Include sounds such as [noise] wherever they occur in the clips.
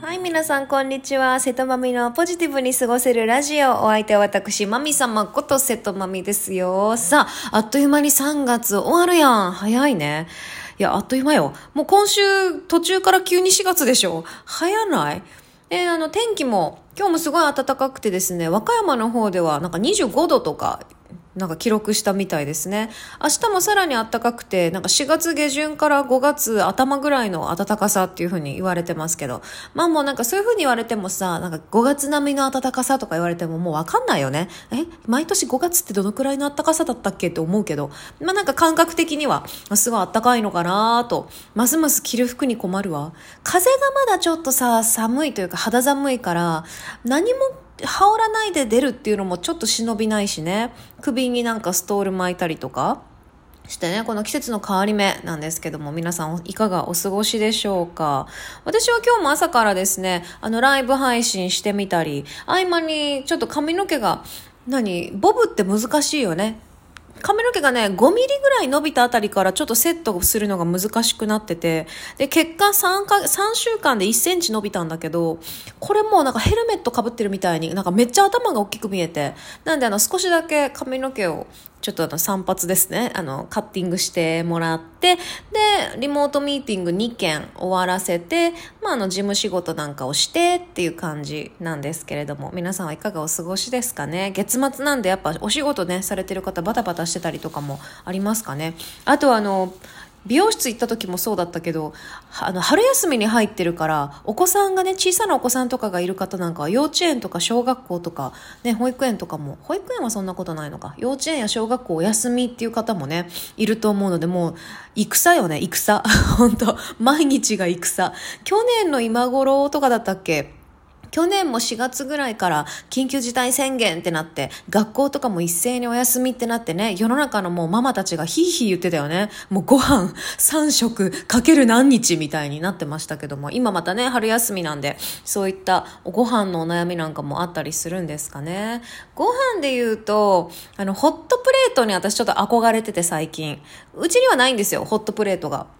はい、皆さん、こんにちは。瀬戸まみのポジティブに過ごせるラジオ。お相手は私、まみ様こと瀬戸まみですよ。さあ、あっという間に3月終わるやん。早いね。いや、あっという間よ。もう今週途中から急に4月でしょ。早ない？えー、あの、天気も、今日もすごい暖かくてですね、和歌山の方ではなんか25度とかなんか記録したみたいですね。明日もさらに暖かくて、なんか4月下旬から5月頭ぐらいの暖かさっていう風に言われてますけど、まあもうなんかそういう風に言われてもさ、なんか5月並みの暖かさとか言われてももうわかんないよね。え？毎年5月ってどのくらいの暖かさだったっけって思うけど、まあなんか感覚的には、すごい暖かいのかなと、ますます着る服に困るわ。風がまだちょっとさ、寒いというか肌寒いから、何も羽織らないで出るっていうのもちょっと忍びないしね。首になんかストール巻いたりとか。してね、この季節の変わり目なんですけども、皆さんいかがお過ごしでしょうか。私は今日も朝からですね、あの、ライブ配信してみたり、合間にちょっと髪の毛が、何ボブって難しいよね。髪の毛がね、5ミリぐらい伸びたあたりからちょっとセットするのが難しくなってて、で、結果3か、3週間で1センチ伸びたんだけど、これもなんかヘルメットかぶってるみたいに、なんかめっちゃ頭が大きく見えて、なんであの少しだけ髪の毛をちょっとあの散髪ですね、あの、カッティングしてもらって、で、リモートミーティング2件終わらせて、まあ、あの、事務仕事なんかをしてっていう感じなんですけれども、皆さんはいかがお過ごしですかね？月末なんでやっぱお仕事ね、されてる方バタバタしてたりとかもありますかね？あとあの、美容室行った時もそうだったけど、あの、春休みに入ってるから、お子さんがね、小さなお子さんとかがいる方なんかは、幼稚園とか小学校とか、ね、保育園とかも、保育園はそんなことないのか。幼稚園や小学校お休みっていう方もね、いると思うので、もう、戦よね、戦。[laughs] 本当毎日が戦。去年の今頃とかだったっけ？去年も4月ぐらいから緊急事態宣言ってなって、学校とかも一斉にお休みってなってね、世の中のもうママたちがヒーヒー言ってたよね。もうご飯3食かける何日みたいになってましたけども、今またね、春休みなんで、そういったご飯のお悩みなんかもあったりするんですかね。ご飯で言うと、あの、ホットプレートに私ちょっと憧れてて最近。うちにはないんですよ、ホットプレートが。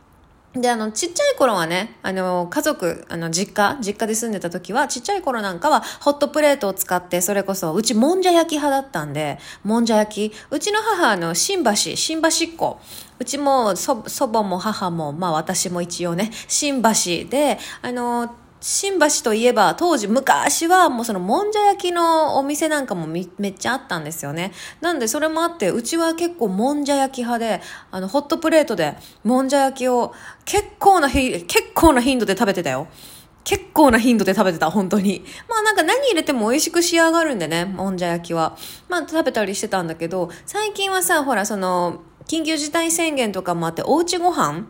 で、あの、ちっちゃい頃はね、あの、家族、あの、実家、実家で住んでた時は、ちっちゃい頃なんかは、ホットプレートを使って、それこそ、うち、もんじゃ焼き派だったんで、もんじゃ焼き。うちの母、あの、新橋、新橋っ子。うちも、祖母も母も、まあ私も一応ね、新橋で、あの、新橋といえば当時昔はもうそのもんじゃ焼きのお店なんかもめっちゃあったんですよね。なんでそれもあってうちは結構もんじゃ焼き派であのホットプレートでもんじゃ焼きを結構な結構な頻度で食べてたよ。結構な頻度で食べてた、本当に。まあなんか何入れても美味しく仕上がるんでね、もんじゃ焼きは。まあ食べたりしてたんだけど、最近はさ、ほらその、緊急事態宣言とかもあって、おうちご飯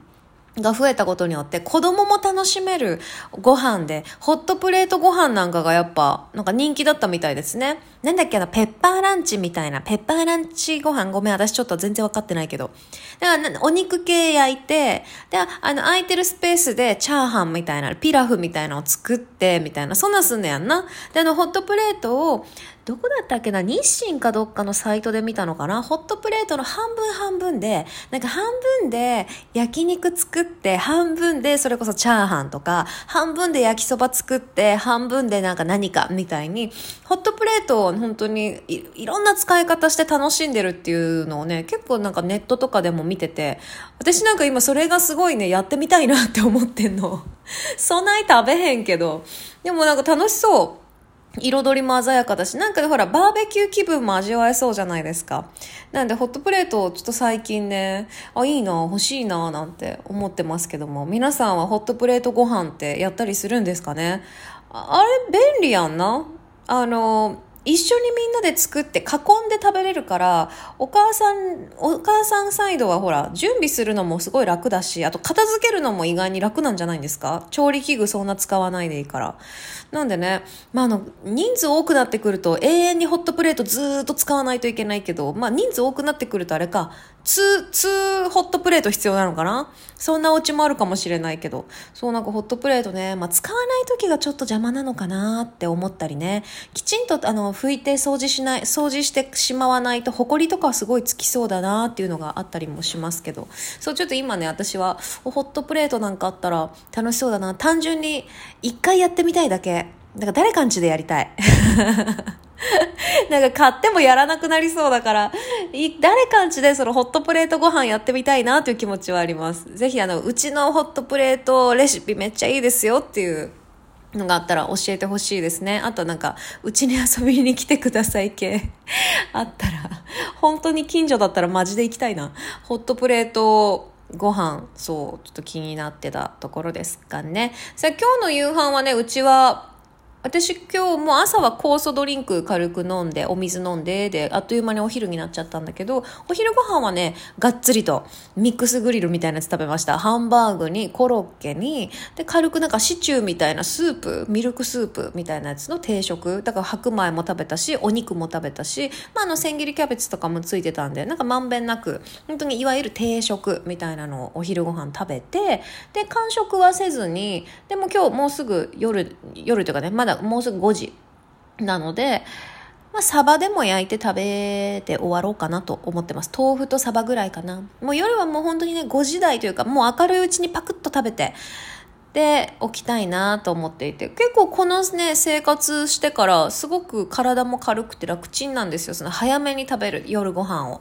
が増えたことによって子供も楽しめるご飯で、ホットプレートご飯なんかがやっぱ、なんか人気だったみたいですね。なんだっけな、ペッパーランチみたいな、ペッパーランチご飯ごめん、私ちょっと全然わかってないけど。だからお肉系焼いて、で、あの、空いてるスペースでチャーハンみたいな、ピラフみたいなのを作って、みたいな、そんなすんのやんな。で、あの、ホットプレートを、どこだったっけな日清かどっかのサイトで見たのかな？ホットプレートの半分半分で、なんか半分で焼肉作って、半分でそれこそチャーハンとか、半分で焼きそば作って、半分でなんか何かみたいに、ホットプレートを本当にいろんな使い方して楽しんでるっていうのをね、結構なんかネットとかでも見てて、私なんか今それがすごいね、やってみたいなって思ってんの。[laughs] そない食べへんけど、でもなんか楽しそう。彩りも鮮やかだし、なんかほら、バーベキュー気分も味わえそうじゃないですか。なんで、ホットプレートを、ちょっと最近ね、あ、いいな、欲しいな、なんて思ってますけども、皆さんはホットプレートご飯ってやったりするんですかね？あれ、便利やんな。あの、一緒にみんなで作って囲んで食べれるからお母さんお母さんサイドはほら準備するのもすごい楽だしあと片付けるのも意外に楽なんじゃないんですか？調理器具そんな使わないでいいから。なんでね、まあ、の人数多くなってくると永遠にホットプレートずっと使わないといけないけど、まあ、人数多くなってくるとあれか2、2ホットプレート必要なのかな？そんなお家もあるかもしれないけど。そうなんかホットプレートね、まあ使わない時がちょっと邪魔なのかなって思ったりね。きちんとあの拭いて掃除しない、掃除してしまわないと埃とかはすごいつきそうだなっていうのがあったりもしますけど。そうちょっと今ね、私はホットプレートなんかあったら楽しそうだな。単純に一回やってみたいだけ。だから誰かんちでやりたい。[laughs] [laughs] なんか買ってもやらなくなりそうだから、誰かんちでそのホットプレートご飯やってみたいなという気持ちはあります。ぜひあの、うちのホットプレートレシピめっちゃいいですよっていうのがあったら教えてほしいですね。あとなんか、うちに遊びに来てください系 [laughs] あったら、本当に近所だったらマジで行きたいな。ホットプレートご飯、そう、ちょっと気になってたところですかね。さあ、今日の夕飯はね、うちは私今日も朝は酵素ドリンク軽く飲んで、お水飲んで、で、あっという間にお昼になっちゃったんだけど、お昼ご飯はね、がっつりとミックスグリルみたいなやつ食べました。ハンバーグにコロッケに、で、軽くなんかシチューみたいなスープ、ミルクスープみたいなやつの定食。だから白米も食べたし、お肉も食べたし、まあ、あの、千切りキャベツとかもついてたんで、なんかまんべんなく、本当にいわゆる定食みたいなのをお昼ご飯食べて、で、完食はせずに、でも今日もうすぐ夜、夜というかね、まだだもうすぐ5時なので、まあ、サバでも焼いて食べて終わろうかなと思ってます。豆腐とサバぐらいかな。もう夜はもう本当にね、5時台というか、もう明るいうちにパクッと食べて、で起きたいなと思っていて。結構このね生活してからすごく体も軽くて楽ちんなんですよ。その早めに食べる夜ご飯を。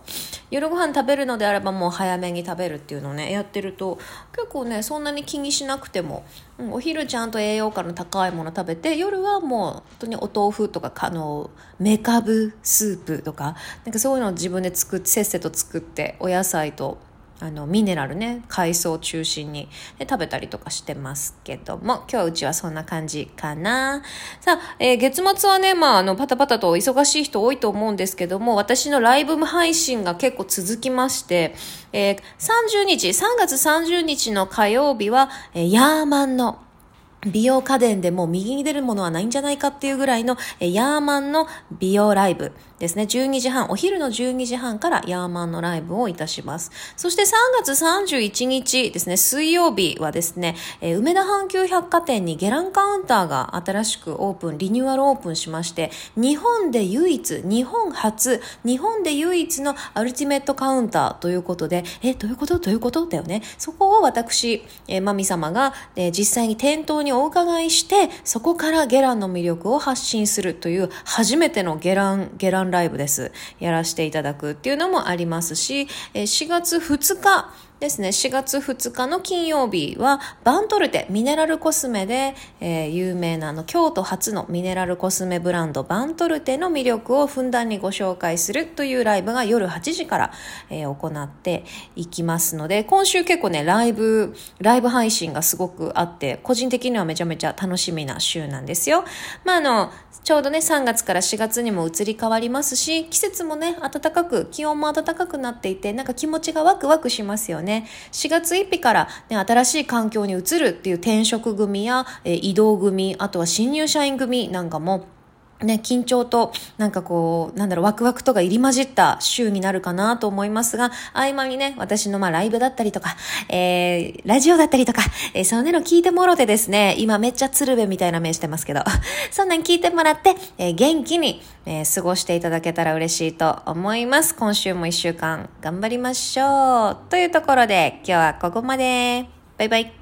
夜ご飯食べるのであればもう早めに食べるっていうのをねやってると結構ねそんなに気にしなくても、うん、お昼ちゃんと栄養価の高いもの食べて夜はもう本当にお豆腐とかあのめかぶスープとかなんかそういうのを自分で作ってせっせと作ってお野菜とあのミネラルね海藻中心にで食べたりとかしてますけども今日はうちはそんな感じかな。さあ、えー、月末はねまああのパタパタと忙しい人多いと思うんですけども私のライブ配信が結構続きまして、えー、30日3月30日の火曜日は、えー、ヤーマンの美容家電でも右に出るものはないんじゃないかっていうぐらいのえヤーマンの美容ライブですね。12時半、お昼の12時半からヤーマンのライブをいたします。そして3月31日ですね、水曜日はですね、え梅田阪急百貨店にゲランカウンターが新しくオープン、リニューアルオープンしまして、日本で唯一、日本初、日本で唯一のアルティメットカウンターということで、え、どういうこと？どういうこと？だよね。そこを私、えマミ様が、え実際に店頭にお伺いして、そこからゲランの魅力を発信するという初めてのゲラン、ゲランライブです。やらせていただくっていうのもありますし、4月2日、ですね、4月2日の金曜日は、バントルテ、ミネラルコスメで、えー、有名なあの、京都初のミネラルコスメブランド、バントルテの魅力をふんだんにご紹介するというライブが夜8時から、えー、行っていきますので、今週結構ね、ライブ、ライブ配信がすごくあって、個人的にはめちゃめちゃ楽しみな週なんですよ。まあ、あの、ちょうどね、3月から4月にも移り変わりますし、季節もね、暖かく、気温も暖かくなっていて、なんか気持ちがワクワクしますよね。4月1日から、ね、新しい環境に移るっていう転職組や、えー、移動組、あとは新入社員組なんかも、ね、緊張と、なんかこう、なんだろう、ワクワクとか入り混じった週になるかなと思いますが、合間にね、私のまあライブだったりとか、えー、ラジオだったりとか、えー、そんなの聞いてもろてですね、今めっちゃ鶴瓶みたいな目してますけど、[laughs] そんなん聞いてもらって、えー、元気に、えー、過ごしていただけたら嬉しいと思います。今週も一週間頑張りましょう。というところで、今日はここまで。バイバイ。